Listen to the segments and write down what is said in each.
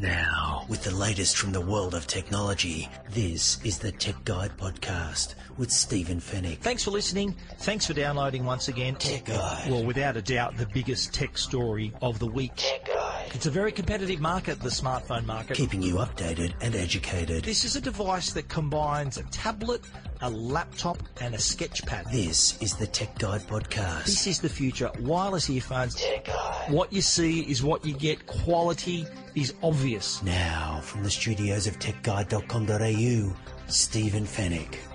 Now, with the latest from the world of technology, this is the Tech Guide Podcast with Stephen Fenech. Thanks for listening. Thanks for downloading once again. Tech Guide. Well, without a doubt, the biggest tech story of the week. Tech Guide. It's a very competitive market, the smartphone market. Keeping you updated and educated. This is a device that combines a tablet, a laptop, and a sketch pad. This is the Tech Guide Podcast. This is the future. Wireless earphones. Tech Guide. What you see is what you get. Quality is obvious. Now, from the studios of techguide.com.au, Stephen Fenech.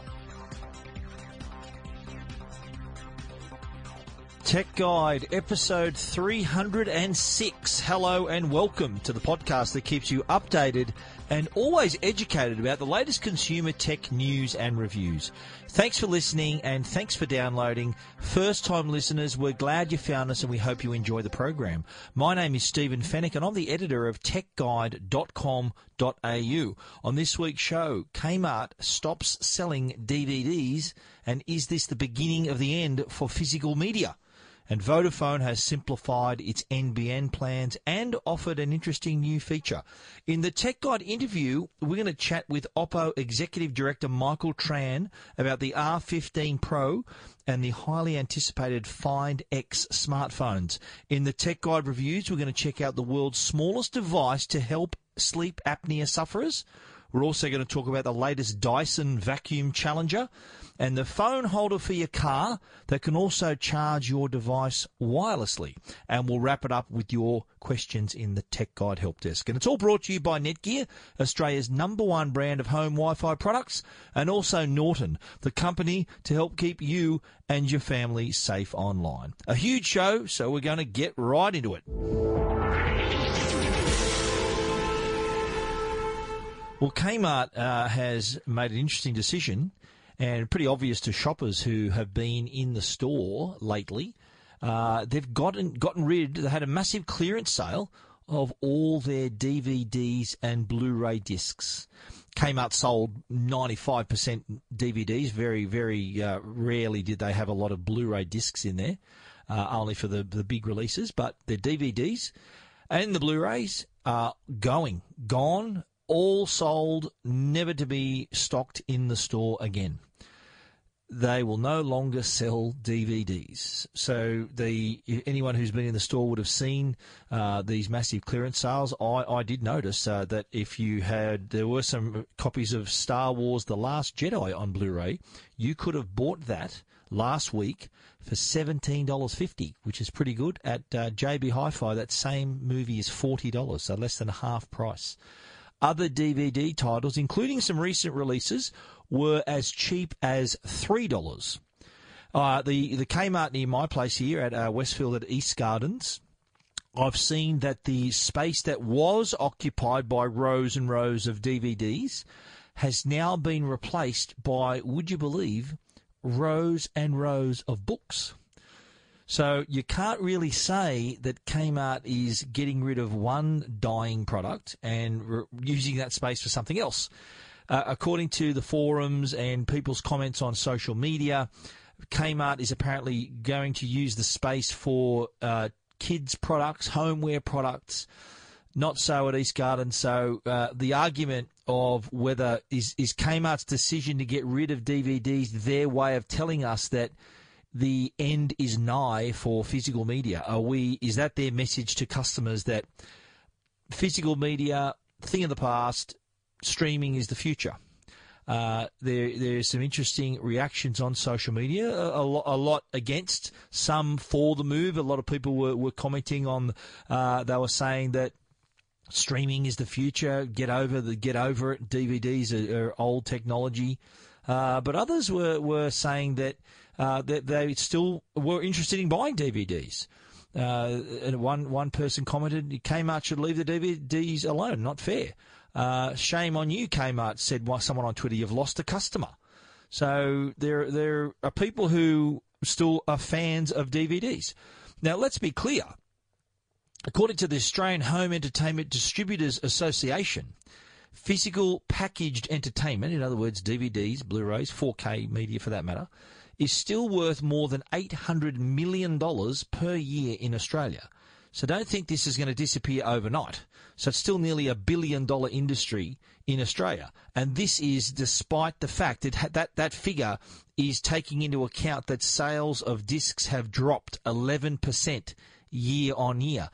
Tech Guide, episode 306. Hello and welcome to the podcast that keeps you updated and always educated about the latest consumer tech news and reviews. Thanks for listening and thanks for downloading. First time listeners, we're glad you found us and we hope you enjoy the program. My name is Stephen Fenech and I'm the editor of techguide.com.au. On this week's show, Kmart stops selling DVDs and is this the beginning of the end for physical media? And Vodafone has simplified its NBN plans and offered an interesting new feature. In the Tech Guide interview, we're going to chat with Oppo Executive Director Michael Tran about the R15 Pro and the highly anticipated Find X smartphones. In the Tech Guide reviews, we're going to check out the world's smallest device to help sleep apnea sufferers. We're also going to talk about the latest Dyson Vacuum Challenger and the phone holder for your car that can also charge your device wirelessly. And we'll wrap it up with your questions in the Tech Guide Help Desk. And it's all brought to you by Netgear, Australia's number one brand of home Wi-Fi products, and also Norton, the company to help keep you and your family safe online. A huge show, so we're going to get right into it. Well, Kmart uh, has made an interesting decision and pretty obvious to shoppers who have been in the store lately. Uh, they've gotten gotten rid. They had a massive clearance sale of all their DVDs and Blu-ray discs. Kmart sold 95% DVDs. Very, very uh, rarely did they have a lot of Blu-ray discs in there, uh, only for the the big releases. But their DVDs and the Blu-rays are going, gone, all sold, never to be stocked in the store again. They will no longer sell DVDs. So the anyone who's been in the store would have seen uh, these massive clearance sales. I, I did notice uh, that if you had, there were some copies of Star Wars: The Last Jedi on Blu-ray. You could have bought that last week for $17.50, which is pretty good. At uh, JB Hi-Fi, that same movie is $40, so less than half price. Other DVD titles, including some recent releases, were as cheap as three dollars. Uh, the the Kmart near my place here at uh, Westfield at East Gardens. I've seen that the space that was occupied by rows and rows of DVDs has now been replaced by, would you believe, rows and rows of books. So you can't really say that Kmart is getting rid of one dying product and re- using that space for something else. Uh, according to the forums and people's comments on social media, Kmart is apparently going to use the space for uh, kids' products, homeware products. Not so at East Garden. So uh, the argument of whether is is Kmart's decision to get rid of DVDs their way of telling us that the end is nigh for physical media? Are we? Is that their message to customers that physical media thing of the past, streaming is the future? Uh, there, there's some interesting reactions on social media. A, a, lot, a, lot, against, some for the move. A lot of people were, were commenting on. Uh, they were saying that streaming is the future. Get over the get over it. DVDs are, are old technology. Uh, but others were, were saying that uh, that they still were interested in buying DVDs. Uh, and one one person commented, Kmart should leave the DVDs alone. Not fair. Uh, shame on you, Kmart said someone on Twitter. You've lost a customer. So there there are people who still are fans of DVDs. Now let's be clear. According to the Australian Home Entertainment Distributors Association, physical packaged entertainment, in other words, DVDs, Blu-rays, 4K media for that matter, is still worth more than $800 million per year in Australia. So don't think this is going to disappear overnight. So it's still nearly a billion dollar industry in Australia. And this is despite the fact that that, that figure is taking into account that sales of discs have dropped 11% year on year.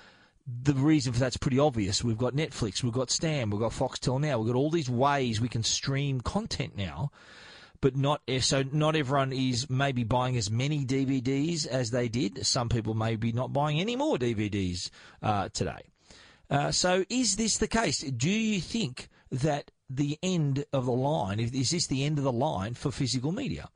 The reason for that's pretty obvious. We've got Netflix, we've got Stan, we've got Foxtel now, we've got all these ways we can stream content now but not so not everyone is maybe buying as many DVDs as they did. Some people may be not buying any more DVDs uh, today. Uh, so is this the case? Do you think that the end of the line is this the end of the line for physical media?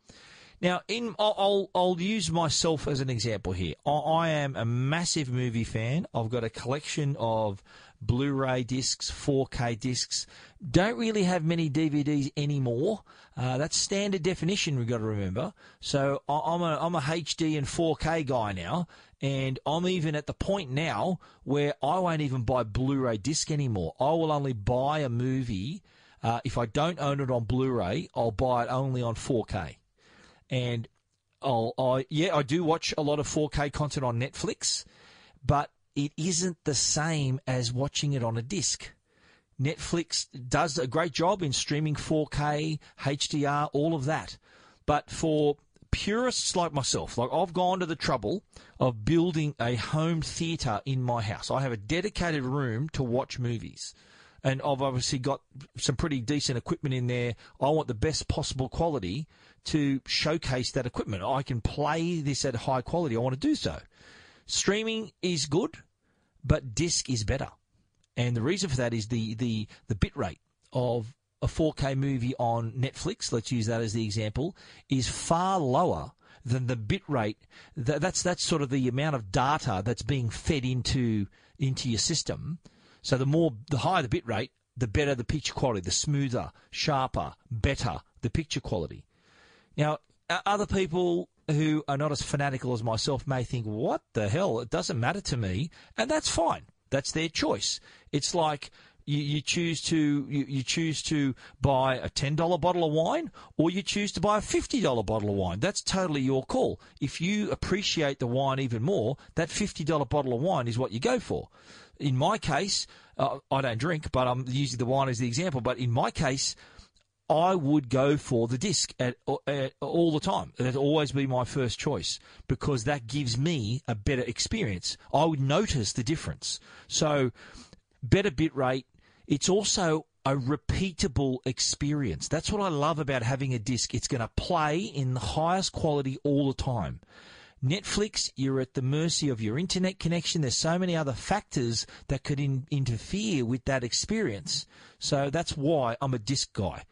Now, in I'll, I'll, I'll use myself as an example here. I, I am a massive movie fan. I've got a collection of Blu-ray discs, 4K discs. Don't really have many DVDs anymore. Uh, that's standard definition. We've got to remember. So I'm a I'm a HD and 4K guy now, and I'm even at the point now where I won't even buy Blu-ray disc anymore. I will only buy a movie uh, if I don't own it on Blu-ray. I'll buy it only on 4K, and I'll I yeah I do watch a lot of 4K content on Netflix, but it isn't the same as watching it on a disc. Netflix does a great job in streaming 4K, HDR, all of that. But for purists like myself, like I've gone to the trouble of building a home theatre in my house. I have a dedicated room to watch movies. And I've obviously got some pretty decent equipment in there. I want the best possible quality to showcase that equipment. I can play this at high quality. I want to do so. Streaming is good, but disc is better. And the reason for that is the, the, the bit rate of a 4K movie on Netflix, let's use that as the example, is far lower than the bit rate. That's, that's sort of the amount of data that's being fed into, into your system. So the more, the higher the bit rate, the better the picture quality, the smoother, sharper, better the picture quality. Now, other people who are not as fanatical as myself may think, what the hell? It doesn't matter to me. And that's fine. That's their choice. It's like you, you choose to you, you, choose to buy a ten dollar bottle of wine or you choose to buy a fifty dollar bottle of wine. That's totally your call. If you appreciate the wine even more, that fifty dollar bottle of wine is what you go for. In my case, uh, I don't drink, but I'm using the wine as the example. But in my case, I would go for the disc at, at, all the time. That'd always be my first choice because that gives me a better experience. I would notice the difference. So, better bit rate. It's also a repeatable experience. That's what I love about having a disc. It's going to play in the highest quality all the time. Netflix, you're at the mercy of your internet connection. There's so many other factors that could in, interfere with that experience. So that's why I'm a disc guy.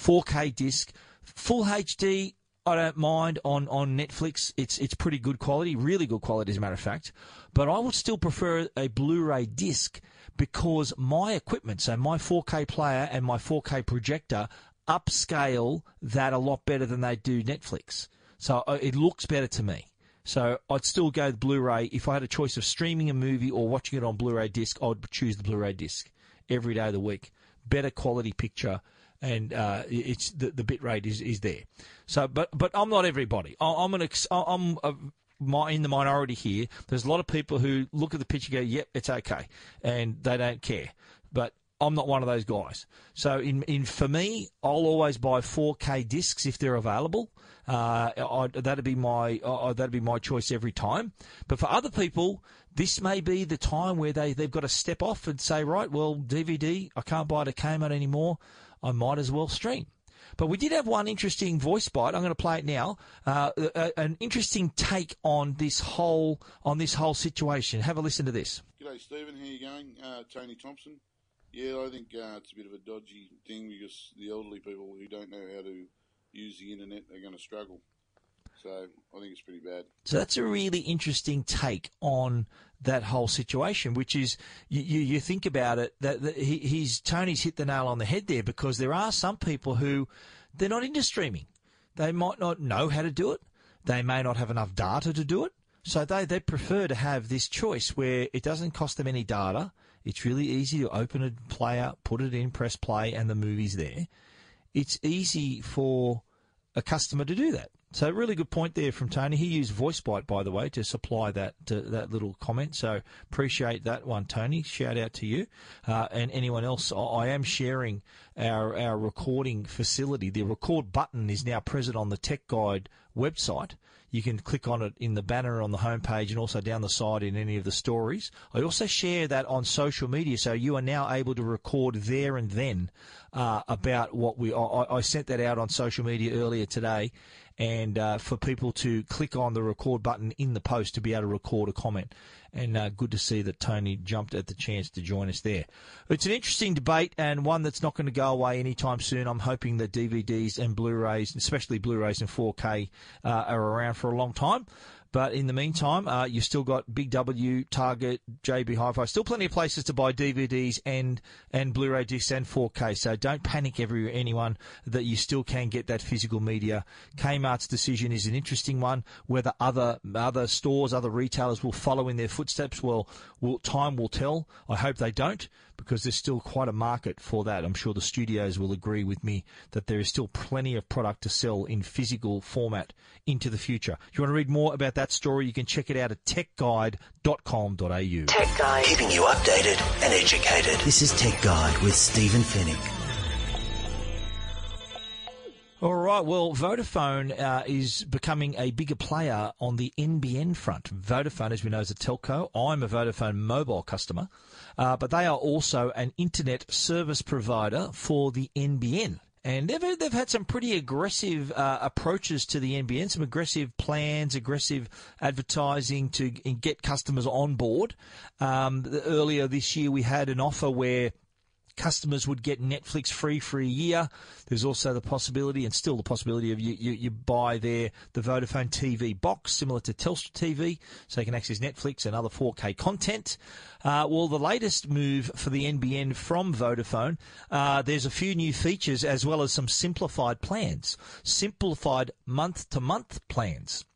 4K disc, full HD. I don't mind on, on Netflix. It's it's pretty good quality, really good quality, as a matter of fact. But I would still prefer a Blu-ray disc because my equipment, so my 4K player and my 4K projector, upscale that a lot better than they do Netflix. So uh, it looks better to me. So I'd still go with Blu-ray. If I had a choice of streaming a movie or watching it on Blu-ray disc, I'd choose the Blu-ray disc every day of the week. Better quality picture and uh, it's the, the bit rate is, is there. So, but but I'm not everybody. I'm an I'm a, my, in the minority here. There's a lot of people who look at the picture and go, "Yep, it's okay," and they don't care. But I'm not one of those guys. So in in for me, I'll always buy 4K discs if they're available. Uh, I, that'd be my that'd be my choice every time. But for other people, this may be the time where they they've got to step off and say, right, well, DVD, I can't buy it at Kmart anymore. I might as well stream. But we did have one interesting voice bite. I'm going to play it now. Uh, an interesting take on this whole on this whole situation. Have a listen to this. G'day, Stephen. How you going? Uh, Tony Thompson. Yeah, I think uh, it's a bit of a dodgy thing because the elderly people who don't know how to use the internet are going to struggle. So I think it's pretty bad. So that's a really interesting take on that whole situation, which is you, you, you think about it that, that he, he's Tony's hit the nail on the head there because there are some people who they're not into streaming. They might not know how to do it. They may not have enough data to do it. So they, they prefer to have this choice where it doesn't cost them any data. It's really easy to open a player, put it in, press play, and the movie's there. It's easy for a customer to do that. So really good point there from Tony. He used VoiceBite, by the way, to supply that uh, that little comment. So appreciate that one, Tony. Shout out to you uh, and anyone else. I am sharing our our recording facility. The record button is now present on the Tech Guide website. You can click on it in the banner on the homepage and also down the side in any of the stories. I also share that on social media, so you are now able to record there and then uh, about what we. I, I sent that out on social media earlier today, and uh, for people to click on the record button in the post to be able to record a comment. And uh, good to see that Tony jumped at the chance to join us there. It's an interesting debate and one that's not going to go away anytime soon. I'm hoping that DVDs and Blu-rays, especially Blu-rays and 4K, uh, are around for a long time. But in the meantime, uh, you've still got Big W, Target, JB Hi-Fi. Still plenty of places to buy DVDs and and Blu-ray discs and 4K. So don't panic, every anyone that you still can get that physical media. Kmart's decision is an interesting one. Whether other other stores, other retailers will follow in their footsteps, well, will time will tell. I hope they don't because there's still quite a market for that. I'm sure the studios will agree with me that there is still plenty of product to sell in physical format into the future. If you want to read more about that story, you can check it out at techguide.com.au. Tech Guide. Keeping you updated and educated. This is Tech Guide with Stephen Fenech. All right. Well, Vodafone uh, is becoming a bigger player on the NBN front. Vodafone, as we know, is a telco. I'm a Vodafone mobile customer, uh, but they are also an internet service provider for the NBN. And they've, they've had some pretty aggressive uh, approaches to the NBN, some aggressive plans, aggressive advertising to get customers on board. Um, earlier this year, we had an offer where customers would get Netflix free for a year. There's also the possibility, and still the possibility, of you, you, you buy their the Vodafone TV box, similar to Telstra TV, so you can access Netflix and other 4K content. Uh, well, the latest move for the NBN from Vodafone, uh, there's a few new features as well as some simplified plans, simplified month-to-month plans.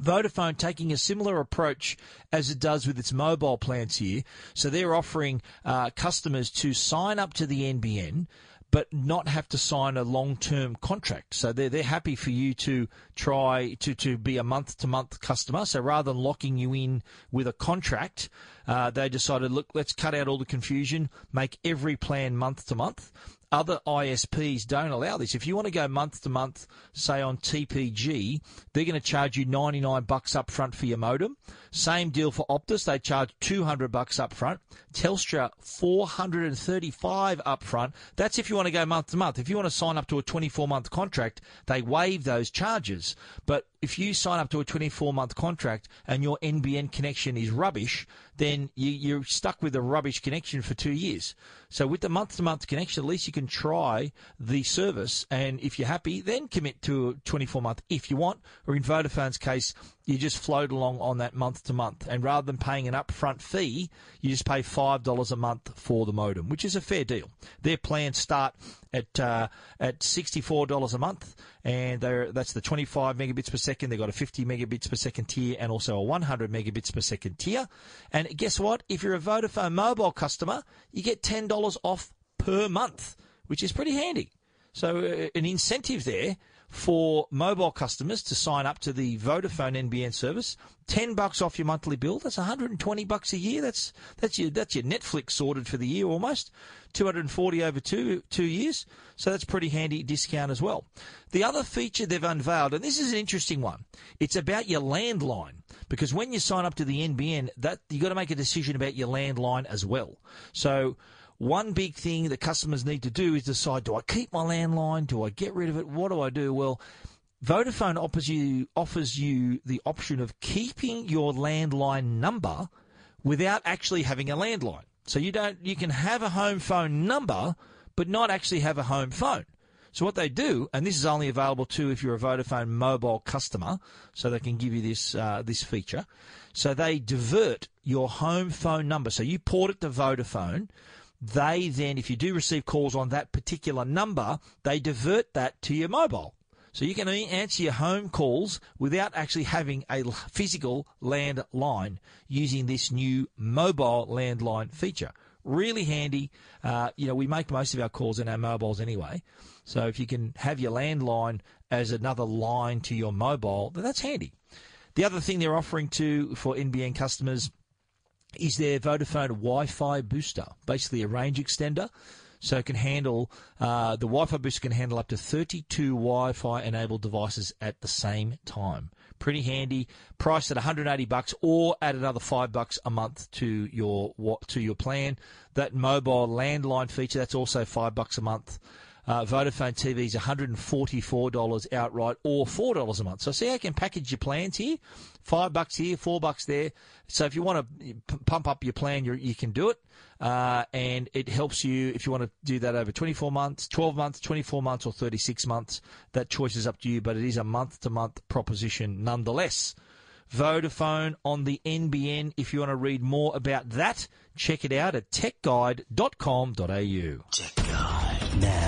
Vodafone taking a similar approach as it does with its mobile plans here. So they're offering uh, customers to sign up to the NBN but not have to sign a long-term contract. So they're, they're happy for you to try to, to be a month-to-month customer. So rather than locking you in with a contract, uh, they decided, look, let's cut out all the confusion, make every plan month-to-month. Other ISPs don't allow this. If you want to go month to month, say on TPG, they're going to charge you 99 bucks up front for your modem. Same deal for Optus, they charge 200 bucks up front. Telstra 435 up front. That's if you want to go month to month. If you want to sign up to a 24 month contract, they waive those charges. But if you sign up to a 24 month contract and your NBN connection is rubbish, then you, are stuck with a rubbish connection for two years. So with the month to month connection, at least you can try the service. And if you're happy, then commit to a 24 month if you want. Or in Vodafone's case, you just float along on that month to month. And rather than paying an upfront fee, you just pay $5 a month for the modem, which is a fair deal. Their plans start at uh, at $64 a month, and that's the 25 megabits per second. They've got a 50 megabits per second tier and also a 100 megabits per second tier. And guess what? If you're a Vodafone mobile customer, you get $10 off per month, which is pretty handy. So uh, an incentive there for mobile customers to sign up to the Vodafone NBN service. Ten bucks off your monthly bill. That's 120 bucks a year. That's that's your that's your Netflix sorted for the year almost. 240 over two two years. So that's pretty handy discount as well. The other feature they've unveiled, and this is an interesting one. It's about your landline because when you sign up to the NBN, that you got to make a decision about your landline as well. So one big thing that customers need to do is decide do I keep my landline? Do I get rid of it? What do I do? Well, Vodafone offers you offers you the option of keeping your landline number without actually having a landline. So you don't you can have a home phone number but not actually have a home phone. So what they do, and this is only available to if you're a Vodafone mobile customer, so they can give you this uh, this feature. So they divert your home phone number. So you port it to Vodafone, they then, if you do receive calls on that particular number, they divert that to your mobile. So you can answer your home calls without actually having a physical landline using this new mobile landline feature. Really handy. Uh, you know, we make most of our calls in our mobiles anyway. So if you can have your landline as another line to your mobile, then that's handy. The other thing they're offering to for NBN customers is their Vodafone Wi-Fi booster, basically a range extender. So it can handle uh, the Wi-Fi booster can handle up to 32 Wi-Fi enabled devices at the same time. Pretty handy. Priced at 180 bucks, or add another five bucks a month to your to your plan. That mobile landline feature that's also five bucks a month. Uh, Vodafone TV is $144 outright or $4 a month. So see how you can package your plans here. Five bucks here, four bucks there. So if you want to pump up your plan, you can do it. Uh, and it helps you if you want to do that over 24 months, 12 months, 24 months, or 36 months. That choice is up to you, but it is a month to month proposition nonetheless. Vodafone on the NBN. If you want to read more about that, check it out at techguide.com.au. Tech Guide. Now,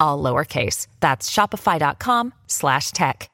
all lowercase. That's shopify.com slash tech.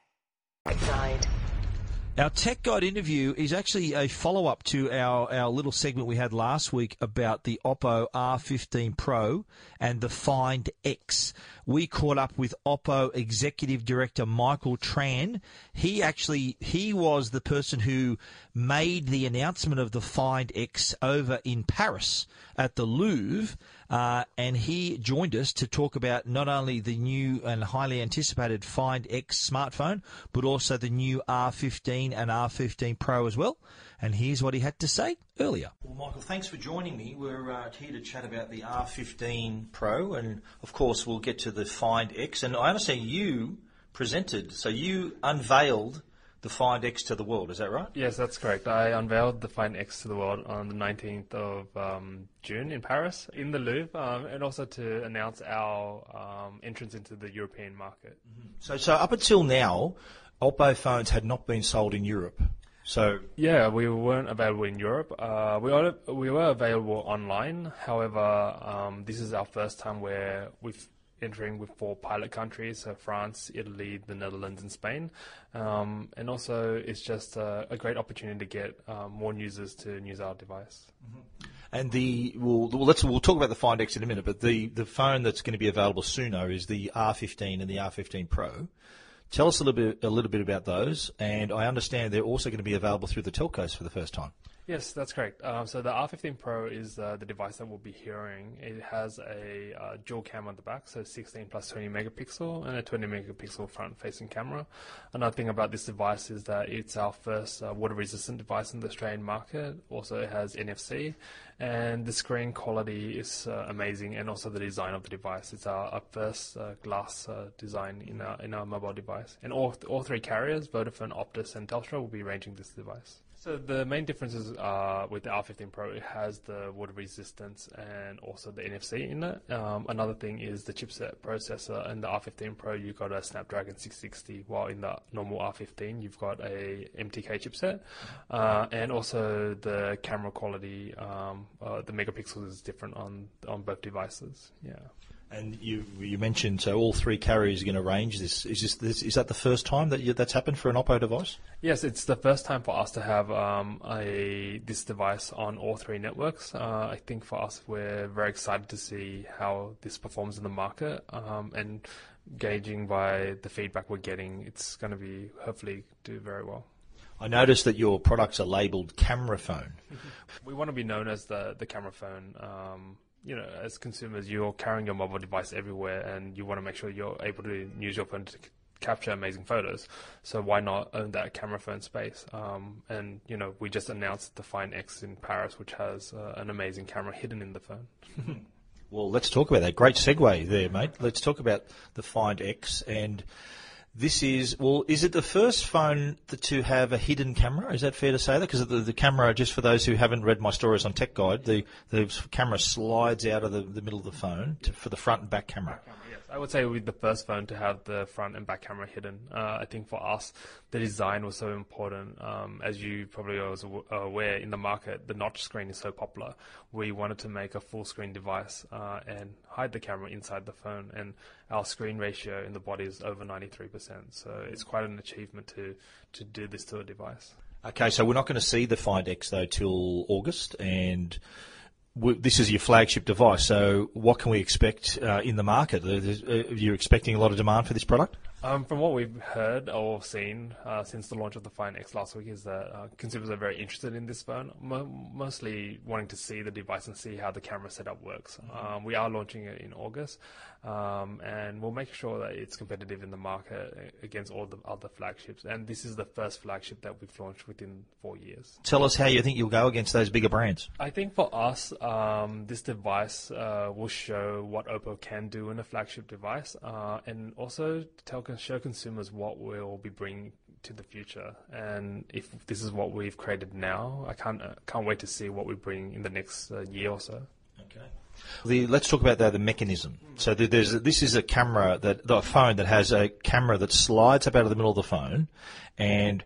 Our Tech Guide interview is actually a follow up to our, our little segment we had last week about the Oppo R15 Pro and the Find X. We caught up with Oppo Executive Director Michael Tran. He actually he was the person who made the announcement of the Find X over in Paris at the Louvre uh, and he joined us to talk about not only the new and highly anticipated Find X smartphone, but also the new R15 and R15 Pro as well. And here's what he had to say earlier. Well, Michael, thanks for joining me. We're uh, here to chat about the R15 Pro, and of course, we'll get to the Find X. And I understand you presented, so you unveiled the Find X to the world. Is that right? Yes, that's correct. I unveiled the Find X to the world on the 19th of um, June in Paris, in the Louvre, um, and also to announce our um, entrance into the European market. Mm-hmm. So, so up until now, Oppo phones had not been sold in Europe. So yeah, we weren't available in Europe. Uh, we were we were available online. However, um, this is our first time where we've entering with four pilot countries, so France, Italy, the Netherlands, and Spain. Um, and also, it's just a, a, great opportunity to get um, more users to use our device. Mm-hmm. And the well, let's we'll talk about the Find X in a minute, but the, the phone that's going to be available sooner is the R15 and the R15 Pro. Tell us a little bit a little bit about those, and I understand they're also going to be available through the telcos for the first time. Yes, that's correct. Um, so the R15 Pro is uh, the device that we'll be hearing. It has a uh, dual camera on the back, so 16 plus 20 megapixel, and a 20 megapixel front-facing camera. Another thing about this device is that it's our first uh, water-resistant device in the Australian market. Also, it has NFC, and the screen quality is uh, amazing, and also the design of the device. It's our, our first uh, glass uh, design in our in our mobile device, and all all three carriers, Vodafone, Optus, and Telstra, will be ranging this device. So the main differences uh, with the R15 Pro, it has the water resistance and also the NFC in it. Um, another thing is the chipset processor. In the R15 Pro, you've got a Snapdragon 660, while in the normal R15, you've got a MTK chipset. Uh, and also the camera quality, um, uh, the megapixels is different on on both devices. Yeah. And you you mentioned so all three carriers are going to range this. Is this, this is that the first time that you, that's happened for an Oppo device? Yes, it's the first time for us to have um, a this device on all three networks. Uh, I think for us, we're very excited to see how this performs in the market, um, and gauging by the feedback we're getting, it's going to be hopefully do very well. I noticed that your products are labelled camera phone. we want to be known as the the camera phone. Um, you know, as consumers, you're carrying your mobile device everywhere, and you want to make sure you're able to use your phone to capture amazing photos. So why not own that camera phone space? Um, and you know, we just announced the Find X in Paris, which has uh, an amazing camera hidden in the phone. well, let's talk about that. Great segue there, mate. Let's talk about the Find X and This is well. Is it the first phone to have a hidden camera? Is that fair to say that? Because the, the camera, just for those who haven't read my stories on Tech Guide, the the camera slides out of the, the middle of the phone to, for the front and back camera. I would say it would be the first phone to have the front and back camera hidden. Uh, I think for us, the design was so important. Um, as you probably are aware, in the market, the notch screen is so popular. We wanted to make a full screen device uh, and hide the camera inside the phone. And our screen ratio in the body is over 93%. So it's quite an achievement to, to do this to a device. Okay, so we're not going to see the Find X though till August, and this is your flagship device. So what can we expect uh, in the market? Uh, Are you expecting a lot of demand for this product? Um, from what we've heard or seen uh, since the launch of the Find X last week, is that uh, consumers are very interested in this phone, mo- mostly wanting to see the device and see how the camera setup works. Um, we are launching it in August, um, and we'll make sure that it's competitive in the market against all the other flagships. And this is the first flagship that we've launched within four years. Tell us how you think you'll go against those bigger brands. I think for us, um, this device uh, will show what Oppo can do in a flagship device, uh, and also tell show consumers what we'll be bringing to the future. And if this is what we've created now, I can't uh, can't wait to see what we bring in the next uh, year or so. The, let's talk about the, the mechanism. So the, there's this is a camera that the phone that has a camera that slides up out of the middle of the phone, and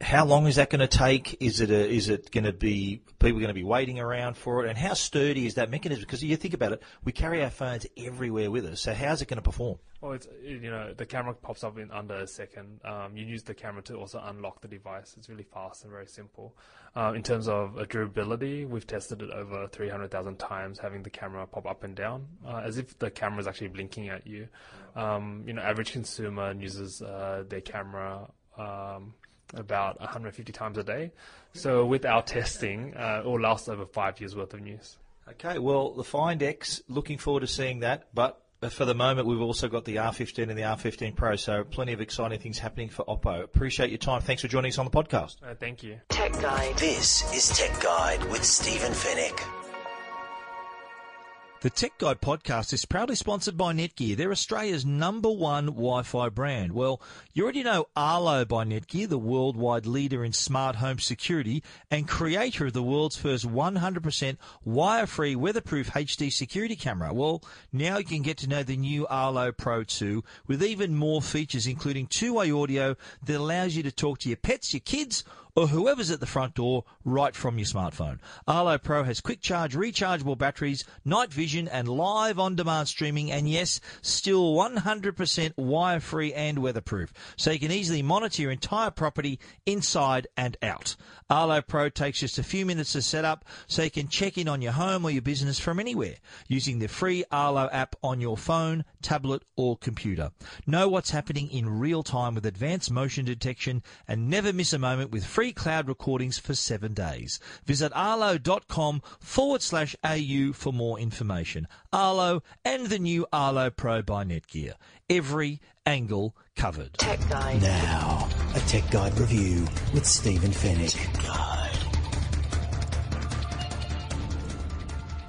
how long is that going to take? Is it a, is it going to be people going to be waiting around for it? And how sturdy is that mechanism? Because you think about it, we carry our phones everywhere with us. So how's it going to perform? Well, it's you know the camera pops up in under a second. Um, you use the camera to also unlock the device. It's really fast and very simple. Uh, in terms of durability, we've tested it over 300,000 times, having the camera pop up and down uh, as if the camera is actually blinking at you. Um, you know, average consumer uses uh, their camera. Um, about 150 times a day. So with our testing, uh, it will last over five years worth of use. Okay, well, the Find X, looking forward to seeing that, but for the moment, we've also got the R15 and the R15 Pro, so plenty of exciting things happening for Oppo. Appreciate your time. Thanks for joining us on the podcast. Uh, thank you. Tech Guide. This is Tech Guide with Stephen Fenech. The Tech Guide podcast is proudly sponsored by Netgear. They're Australia's number one Wi-Fi brand. Well, you already know Arlo by Netgear, the worldwide leader in smart home security and creator of the world's first 100% wire-free weatherproof HD security camera. Well, now you can get to know the new Arlo Pro 2 with even more features, including two-way audio that allows you to talk to your pets, your kids, or whoever's at the front door right from your smartphone. Arlo Pro has quick charge, rechargeable batteries, night vision, and live on demand streaming, and yes, still 100% wire free and weatherproof, so you can easily monitor your entire property inside and out. Arlo Pro takes just a few minutes to set up, so you can check in on your home or your business from anywhere using the free Arlo app on your phone, tablet, or computer. Know what's happening in real time with advanced motion detection and never miss a moment with free cloud recordings for seven days. Visit arlo.com forward slash AU for more information. Arlo and the new Arlo Pro by Netgear. Every angle covered. Tech Guide. Now, a Tech Guide review with Stephen Fenech. Tech Guide.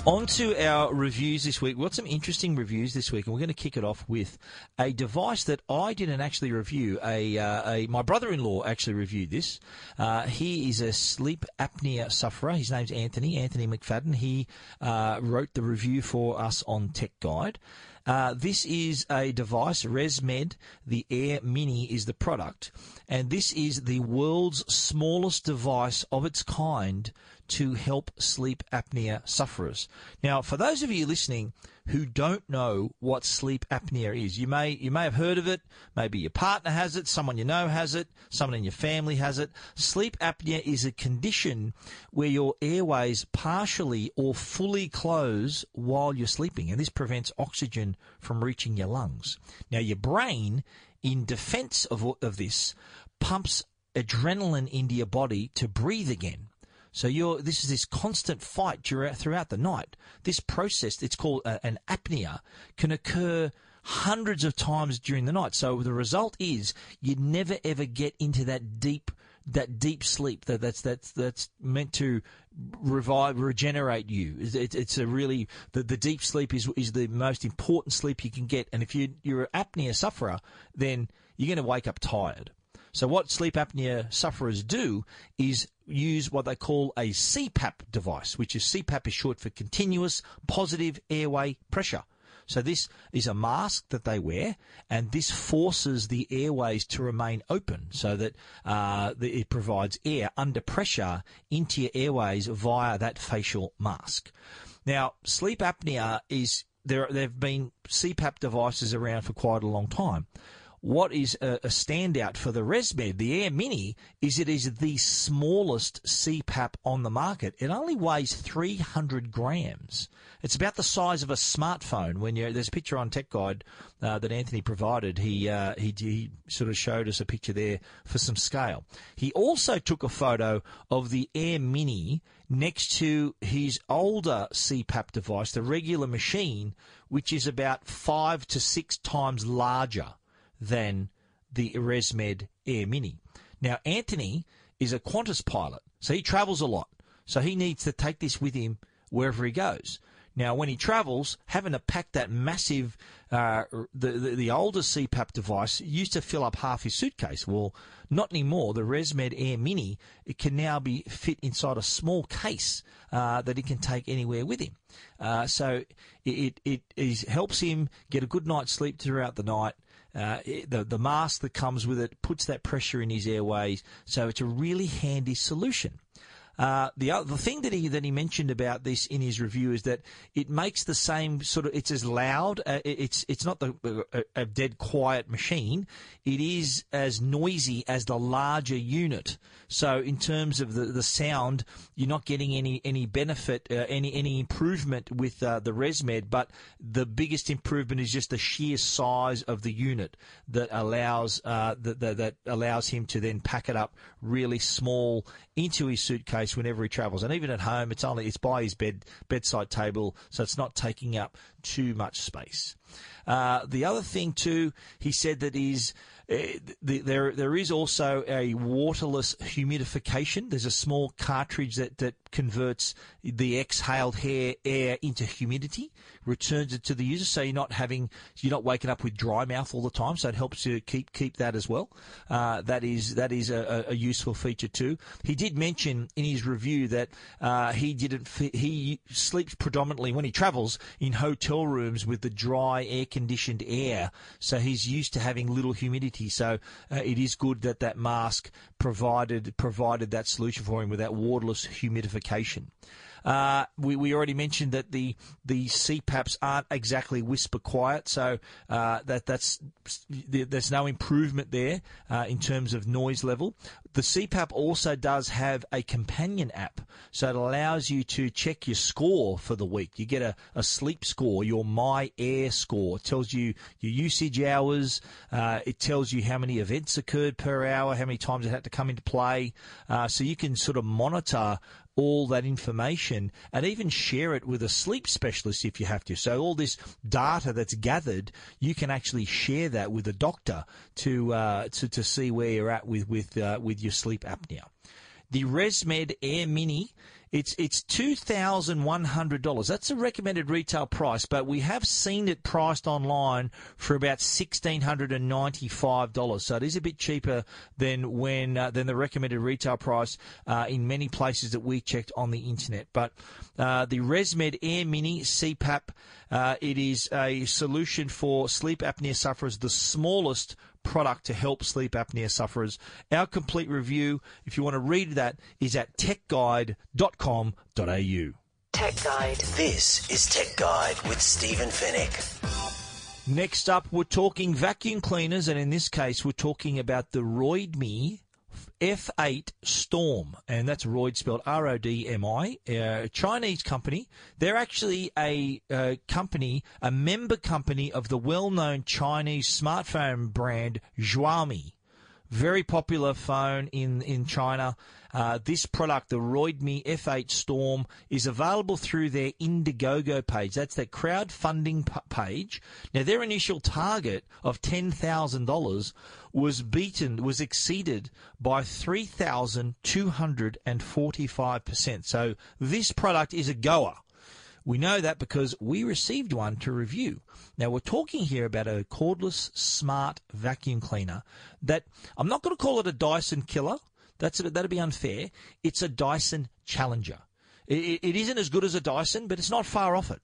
On to our reviews this week. We've got some interesting reviews this week, and we're going to kick it off with a device that I didn't actually review. A, uh, a my brother-in-law actually reviewed this. Uh, he is a sleep apnea sufferer. His name's Anthony. Anthony McFadden. He uh, wrote the review for us on Tech Guide. Uh, this is a device, ResMed. The Air Mini is the product, and this is the world's smallest device of its kind to help sleep apnea sufferers. Now, for those of you listening who don't know what sleep apnea is, you may you may have heard of it. Maybe your partner has it, someone you know has it, someone in your family has it. Sleep apnea is a condition where your airways partially or fully close while you're sleeping, and this prevents oxygen from reaching your lungs. Now, your brain, in defense of of this, pumps adrenaline into your body to breathe again. So you're this is this constant fight throughout the night. This process, it's called uh, an apnea, can occur hundreds of times during the night. So the result is you never ever get into that deep that deep sleep that that's that's that's meant to revive regenerate you. It's, it's a really the, the deep sleep is is the most important sleep you can get. And if you you're an apnea sufferer, then you're going to wake up tired. So what sleep apnea sufferers do is use what they call a CPAP device, which is CPAP is short for continuous positive airway pressure. So this is a mask that they wear, and this forces the airways to remain open, so that uh, it provides air under pressure into your airways via that facial mask. Now, sleep apnea is there. There've been CPAP devices around for quite a long time what is a, a, standout for the ResMed, the Air Mini, is it is the smallest CPAP on the market. It only weighs 300 grams. It's about the size of a smartphone. When you there's a picture on Tech Guide uh, that Anthony provided, he, uh, he he sort of showed us a picture there for some scale. He also took a photo of the Air Mini next to his older CPAP device, the regular machine, which is about five to six times larger than the ResMed Air Mini. Now, Anthony is a Qantas pilot, so he travels a lot. So he needs to take this with him wherever he goes. Now, when he travels, having to pack that massive, uh, the, the, the older CPAP device used to fill up half his suitcase. Well, not anymore. The ResMed Air Mini it can now be fit inside a small case uh, that he can take anywhere with him. Uh, so it, it, it helps him get a good night's sleep throughout the night. Uh, the the mask that comes with it puts that pressure in his airways, so it's a really handy solution. Uh, the the thing that he that he mentioned about this in his review is that it makes the same sort of. It's as loud. Uh, it's it's not the a, a, dead quiet machine. It is as noisy as the larger unit. So in terms of the, the sound, you're not getting any any benefit, uh, any any improvement with uh, the ResMed. But the biggest improvement is just the sheer size of the unit that allows uh, that, that that allows him to then pack it up really small into his suitcase whenever he travels. And even at home, it's only it's by his bed bedside table, so it's not taking up too much space. Uh, the other thing too, he said that is uh, the, there there is also a waterless humidification. There's a small cartridge that, that converts the exhaled air air into humidity, returns it to the user, so you're not having you're not waking up with dry mouth all the time. So it helps you keep keep that as well. Uh, that is that is a, a, useful feature too. He did mention in his review that uh, he didn't he sleeps predominantly when he travels in hotel rooms with the dry air conditioned air, so he's used to having little humidity. So uh, it is good that that mask provided provided that solution for him with that waterless humidification. Uh, we, we already mentioned that the the CPAPs aren't exactly whisper quiet, so uh, that that's there's no improvement there uh, in terms of noise level. The CPAP also does have a companion app, so it allows you to check your score for the week. You get a, a sleep score, your My Air score. It tells you your usage hours. Uh, it tells you how many events occurred per hour, how many times it had to come into play. Uh, so you can sort of monitor all that information and even share it with a sleep specialist if you have to. So all this data that's gathered, you can actually share that with a doctor to uh, to, to see where you're at with with uh, with your sleep apnea. The ResMed Air Mini it's it's two thousand one hundred dollars. That's a recommended retail price, but we have seen it priced online for about sixteen hundred and ninety five dollars. So it is a bit cheaper than when uh, than the recommended retail price uh, in many places that we checked on the internet. But uh, the ResMed Air Mini CPAP, uh, it is a solution for sleep apnea sufferers, the smallest product to help sleep apnea sufferers. Our complete review, if you want to read that, is at techguide.com.au. Tech Guide. This is Tech Guide with Stephen Fenech. Next up, we're talking vacuum cleaners, and in this case, we're talking about the Roidmi F8 Storm, and that's Roid spelled R O D M I, uh, a Chinese company. They're actually a, a company, a member company of the well known Chinese smartphone brand Xiaomi. Very popular phone in in China. Uh, this product, the Roidmi F8 Storm, is available through their Indiegogo page. That's their crowdfunding p- page. Now, their initial target of ten thousand dollars was beaten, was exceeded by three thousand two hundred and forty-five percent. So this product is a goer. We know that because we received one to review. Now we're talking here about a cordless smart vacuum cleaner that I'm not going to call it a Dyson killer. That's that'd be unfair. It's a Dyson challenger. It, it isn't as good as a Dyson, but it's not far off it.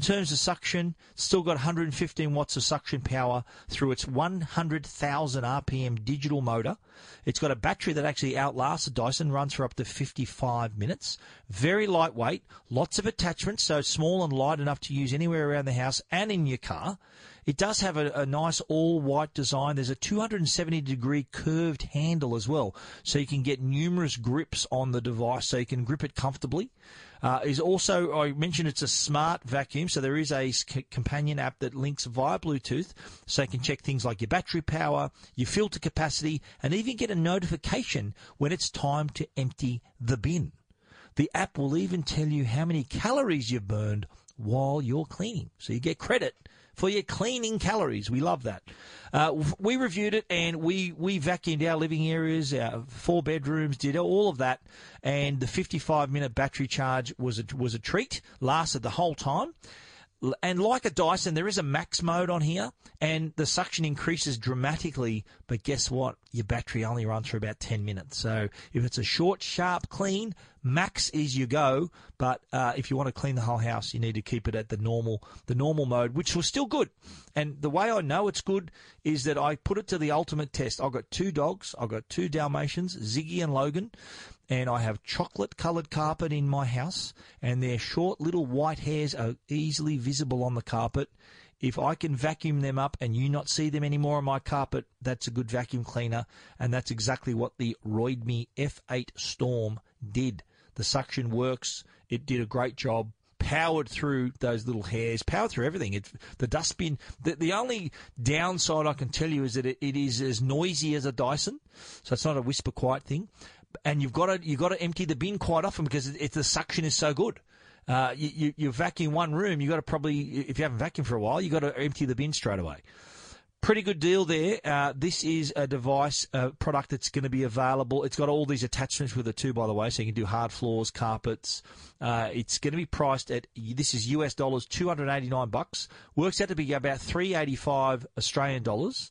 In terms of suction, still got 115 watts of suction power through its 100,000 RPM digital motor. It's got a battery that actually outlasts a Dyson, runs for up to 55 minutes. Very lightweight, lots of attachments, so small and light enough to use anywhere around the house and in your car. It does have a, a nice all white design. There's a 270 degree curved handle as well, so you can get numerous grips on the device, so you can grip it comfortably. Uh, is also I mentioned it's a smart vacuum, so there is a c- companion app that links via Bluetooth, so you can check things like your battery power, your filter capacity, and even get a notification when it's time to empty the bin. The app will even tell you how many calories you've burned while you're cleaning, so you get credit for your cleaning calories. We love that. Uh, we reviewed it and we, we vacuumed our living areas, our four bedrooms, did all of that. And the 55 minute battery charge was a, was a treat, lasted the whole time. And like a Dyson, there is a max mode on here, and the suction increases dramatically. But guess what? Your battery only runs for about 10 minutes. So if it's a short, sharp clean, max is your go. But uh, if you want to clean the whole house, you need to keep it at the normal, the normal mode, which was still good. And the way I know it's good is that I put it to the ultimate test. I've got two dogs. I've got two Dalmatians, Ziggy and Logan and I have chocolate coloured carpet in my house, and their short little white hairs are easily visible on the carpet. If I can vacuum them up and you not see them anymore on my carpet, that's a good vacuum cleaner, and that's exactly what the Roidmi F8 Storm did. The suction works. It did a great job powered through those little hairs, powered through everything. It, the dustbin. The, the only downside I can tell you is that it, it is as noisy as a Dyson, so it's not a whisper quiet thing and you've got to you've got to empty the bin quite often because it, it, the suction is so good. Uh, you, you, you vacuum one room, you've got to probably, if you haven't vacuumed for a while, you've got to empty the bin straight away. Pretty good deal there. Uh, this is a device, a product that's going to be available. It's got all these attachments with it too, by the way, so you can do hard floors, carpets. Uh, it's going to be priced at this is US dollars, two hundred eighty nine bucks. Works out to be about three eighty five Australian dollars.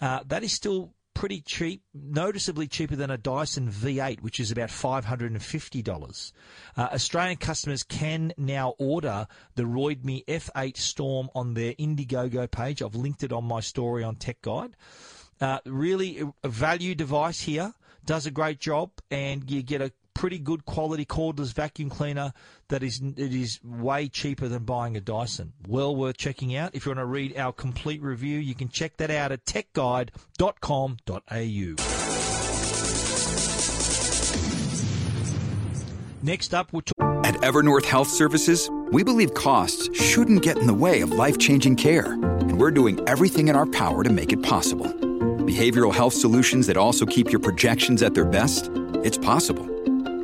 Uh, that is still pretty cheap, noticeably cheaper than a Dyson V8, which is about $550. Uh, Australian customers can now order the Roidmi F8 Storm on their Indiegogo page. I've linked it on my story on Tech Guide. Uh, really a value device here, does a great job, and you get a pretty good quality cordless vacuum cleaner that is it is way cheaper than buying a Dyson. Well worth checking out. If you want to read our complete review, you can check that out at techguide.com.au. Next up, we'll talk- At Evernorth Health Services, we believe costs shouldn't get in the way of life-changing care, and we're doing everything in our power to make it possible. Behavioral health solutions that also keep your projections at their best? It's possible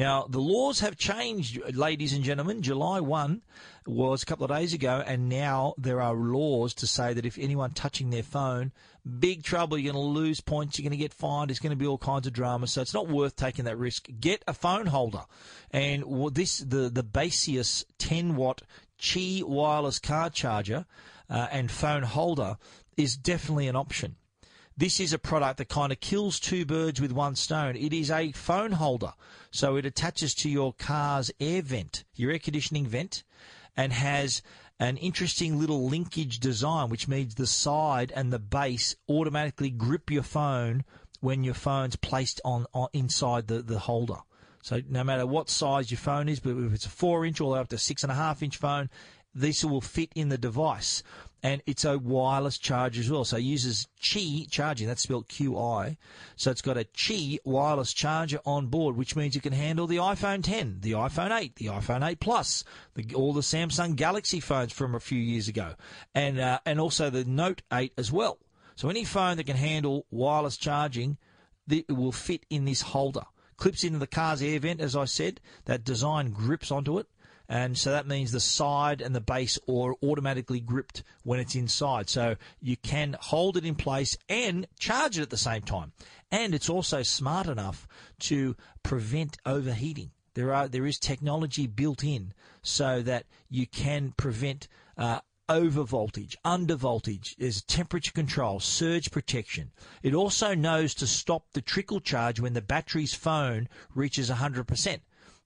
Now, the laws have changed, ladies and gentlemen. July 1 was a couple of days ago, and now there are laws to say that if anyone touching their phone, big trouble, you're going to lose points, you're going to get fined, it's going to be all kinds of drama. So it's not worth taking that risk. Get a phone holder. And this, the, the Baseus 10 watt Qi wireless car charger uh, and phone holder is definitely an option. This is a product that kind of kills two birds with one stone. It is a phone holder. So it attaches to your car's air vent, your air conditioning vent, and has an interesting little linkage design, which means the side and the base automatically grip your phone when your phone's placed on, on inside the, the holder. So no matter what size your phone is, but if it's a four inch all the way up to six and a half inch phone, this will fit in the device. And it's a wireless charge as well. So it uses Qi charging. That's spelled Q-I. So it's got a Qi wireless charger on board, which means it can handle the iPhone 10, the iPhone 8, the iPhone 8 Plus, the, all the Samsung Galaxy phones from a few years ago, and uh, and also the Note 8 as well. So any phone that can handle wireless charging, it will fit in this holder. Clips into the car's air vent, as I said. That design grips onto it and so that means the side and the base are automatically gripped when it's inside. So you can hold it in place and charge it at the same time. And it's also smart enough to prevent overheating. There are there is technology built in so that you can prevent uh, over voltage, under voltage. There's temperature control, surge protection. It also knows to stop the trickle charge when the battery's phone reaches 100%.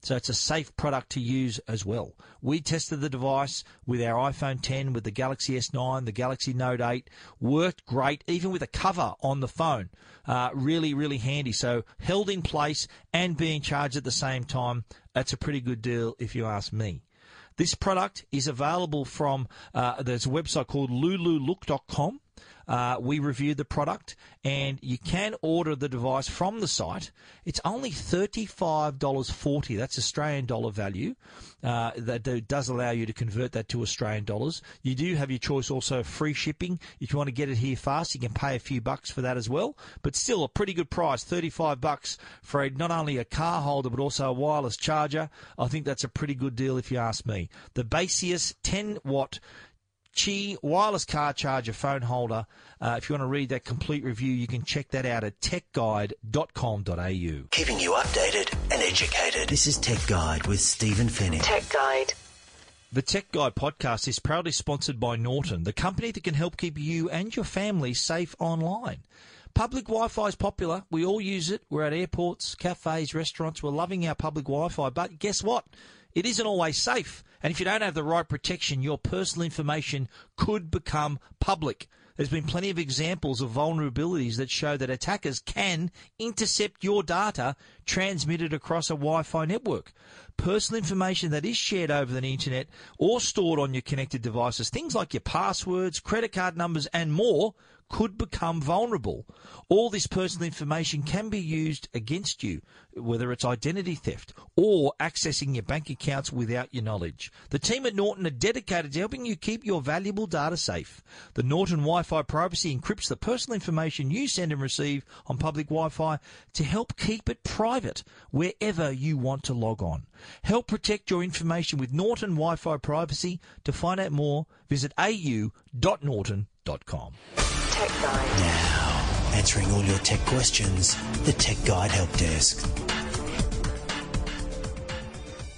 So it's a safe product to use as well. We tested the device with our iPhone 10, with the Galaxy S9, the Galaxy Note 8. Worked great, even with a cover on the phone. Uh, really, really handy. So held in place and being charged at the same time. That's a pretty good deal if you ask me. This product is available from, uh, there's a website called lululook.com. Uh, we reviewed the product, and you can order the device from the site. It's only $35.40. That's Australian dollar value. Uh, that does allow you to convert that to Australian dollars. You do have your choice also free shipping. If you want to get it here fast, you can pay a few bucks for that as well. But still a pretty good price, 35 bucks for a, not only a car holder but also a wireless charger. I think that's a pretty good deal if you ask me. The Baseus 10 watt Qi wireless car charger phone holder. Uh, if you want to read that complete review, you can check that out at techguide.com.au. Keeping you updated and educated. This is Tech Guide with Stephen Fenech. Tech Guide. The Tech Guide podcast is proudly sponsored by Norton, the company that can help keep you and your family safe online. Public Wi Fi is popular. We all use it. We're at airports, cafes, restaurants. We're loving our public Wi Fi. But guess what? It isn't always safe. And if you don't have the right protection, your personal information could become public. There's been plenty of examples of vulnerabilities that show that attackers can intercept your data transmitted across a Wi Fi network. Personal information that is shared over the internet or stored on your connected devices, things like your passwords, credit card numbers, and more, could become vulnerable. All this personal information can be used against you, whether it's identity theft or accessing your bank accounts without your knowledge. The team at Norton are dedicated to helping you keep your valuable data safe. The Norton Wi-Fi privacy encrypts the personal information you send and receive on public Wi-Fi to help keep it private wherever you want to log on. Help protect your information with Norton Wi-Fi privacy. To find out more, visit au.norton.com. Tech Guide. Now, answering all your tech questions, the Tech Guide Help Desk.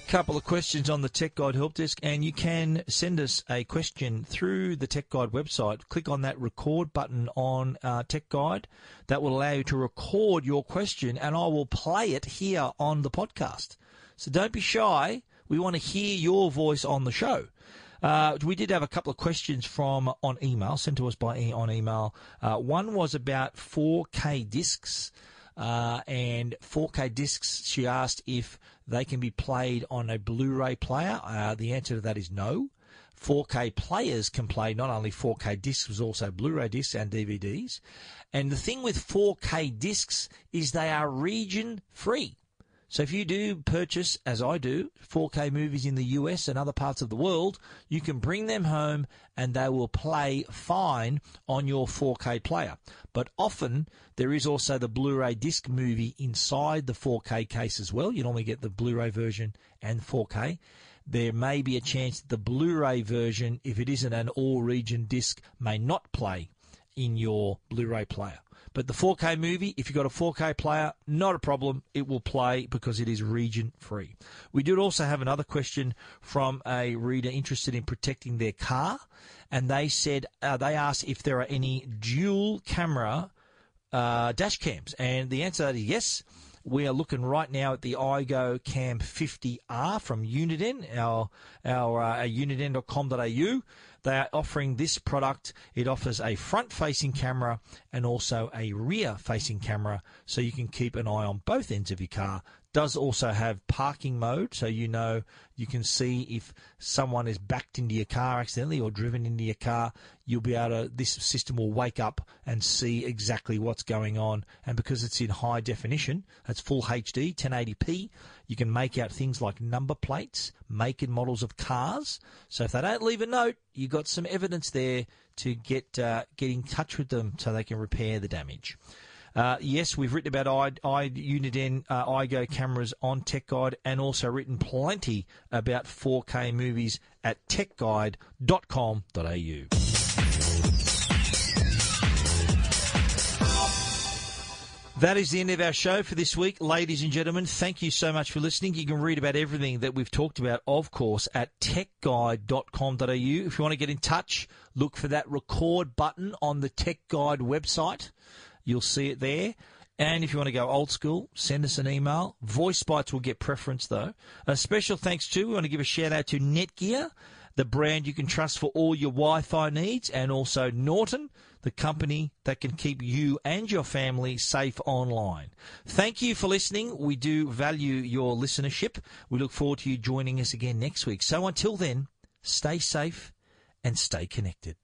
Couple of questions on the Tech Guide Help Desk, and you can send us a question through the Tech Guide website. Click on that record button on uh, Tech Guide. That will allow you to record your question, and I will play it here on the podcast. So don't be shy. We want to hear your voice on the show. Uh, we did have a couple of questions from on email sent to us by on email. Uh, one was about 4K discs. Uh, and 4K discs, she asked if they can be played on a Blu-ray player. Uh, the answer to that is no. 4K players can play not only 4K discs, but also Blu-ray discs and DVDs. And the thing with 4K discs is they are region free. So if you do purchase, as I do, 4K movies in the US and other parts of the world, you can bring them home and they will play fine on your 4K player. But often there is also the Blu-ray disc movie inside the 4K case as well. You normally get the Blu-ray version and 4K. There may be a chance that the Blu-ray version, if it isn't an all-region disc, may not play in your Blu-ray player. But the 4K movie, if you've got a 4K player, not a problem. It will play because it is region free. We did also have another question from a reader interested in protecting their car. And they said, uh, they asked if there are any dual camera uh, dash cams. And the answer is yes. We are looking right now at the iGo Cam 50R from Uniden, our, our uh, uniden.com.au. They are offering this product. It offers a front facing camera and also a rear facing camera so you can keep an eye on both ends of your car. Does also have parking mode, so you know you can see if someone is backed into your car accidentally or driven into your car. You'll be able to. This system will wake up and see exactly what's going on, and because it's in high definition, it's full HD, 1080p. You can make out things like number plates, make and models of cars. So if they don't leave a note, you've got some evidence there to get uh, get in touch with them so they can repair the damage. Uh, yes, we've written about I, I Uniden uh, iGo cameras on Tech Guide and also written plenty about 4K movies at techguide.com.au. That is the end of our show for this week, ladies and gentlemen. Thank you so much for listening. You can read about everything that we've talked about, of course, at techguide.com.au. If you want to get in touch, look for that record button on the Tech Guide website. You'll see it there. And if you want to go old school, send us an email. Voice bites will get preference, though. A special thanks to, we want to give a shout out to Netgear, the brand you can trust for all your Wi Fi needs, and also Norton, the company that can keep you and your family safe online. Thank you for listening. We do value your listenership. We look forward to you joining us again next week. So until then, stay safe and stay connected.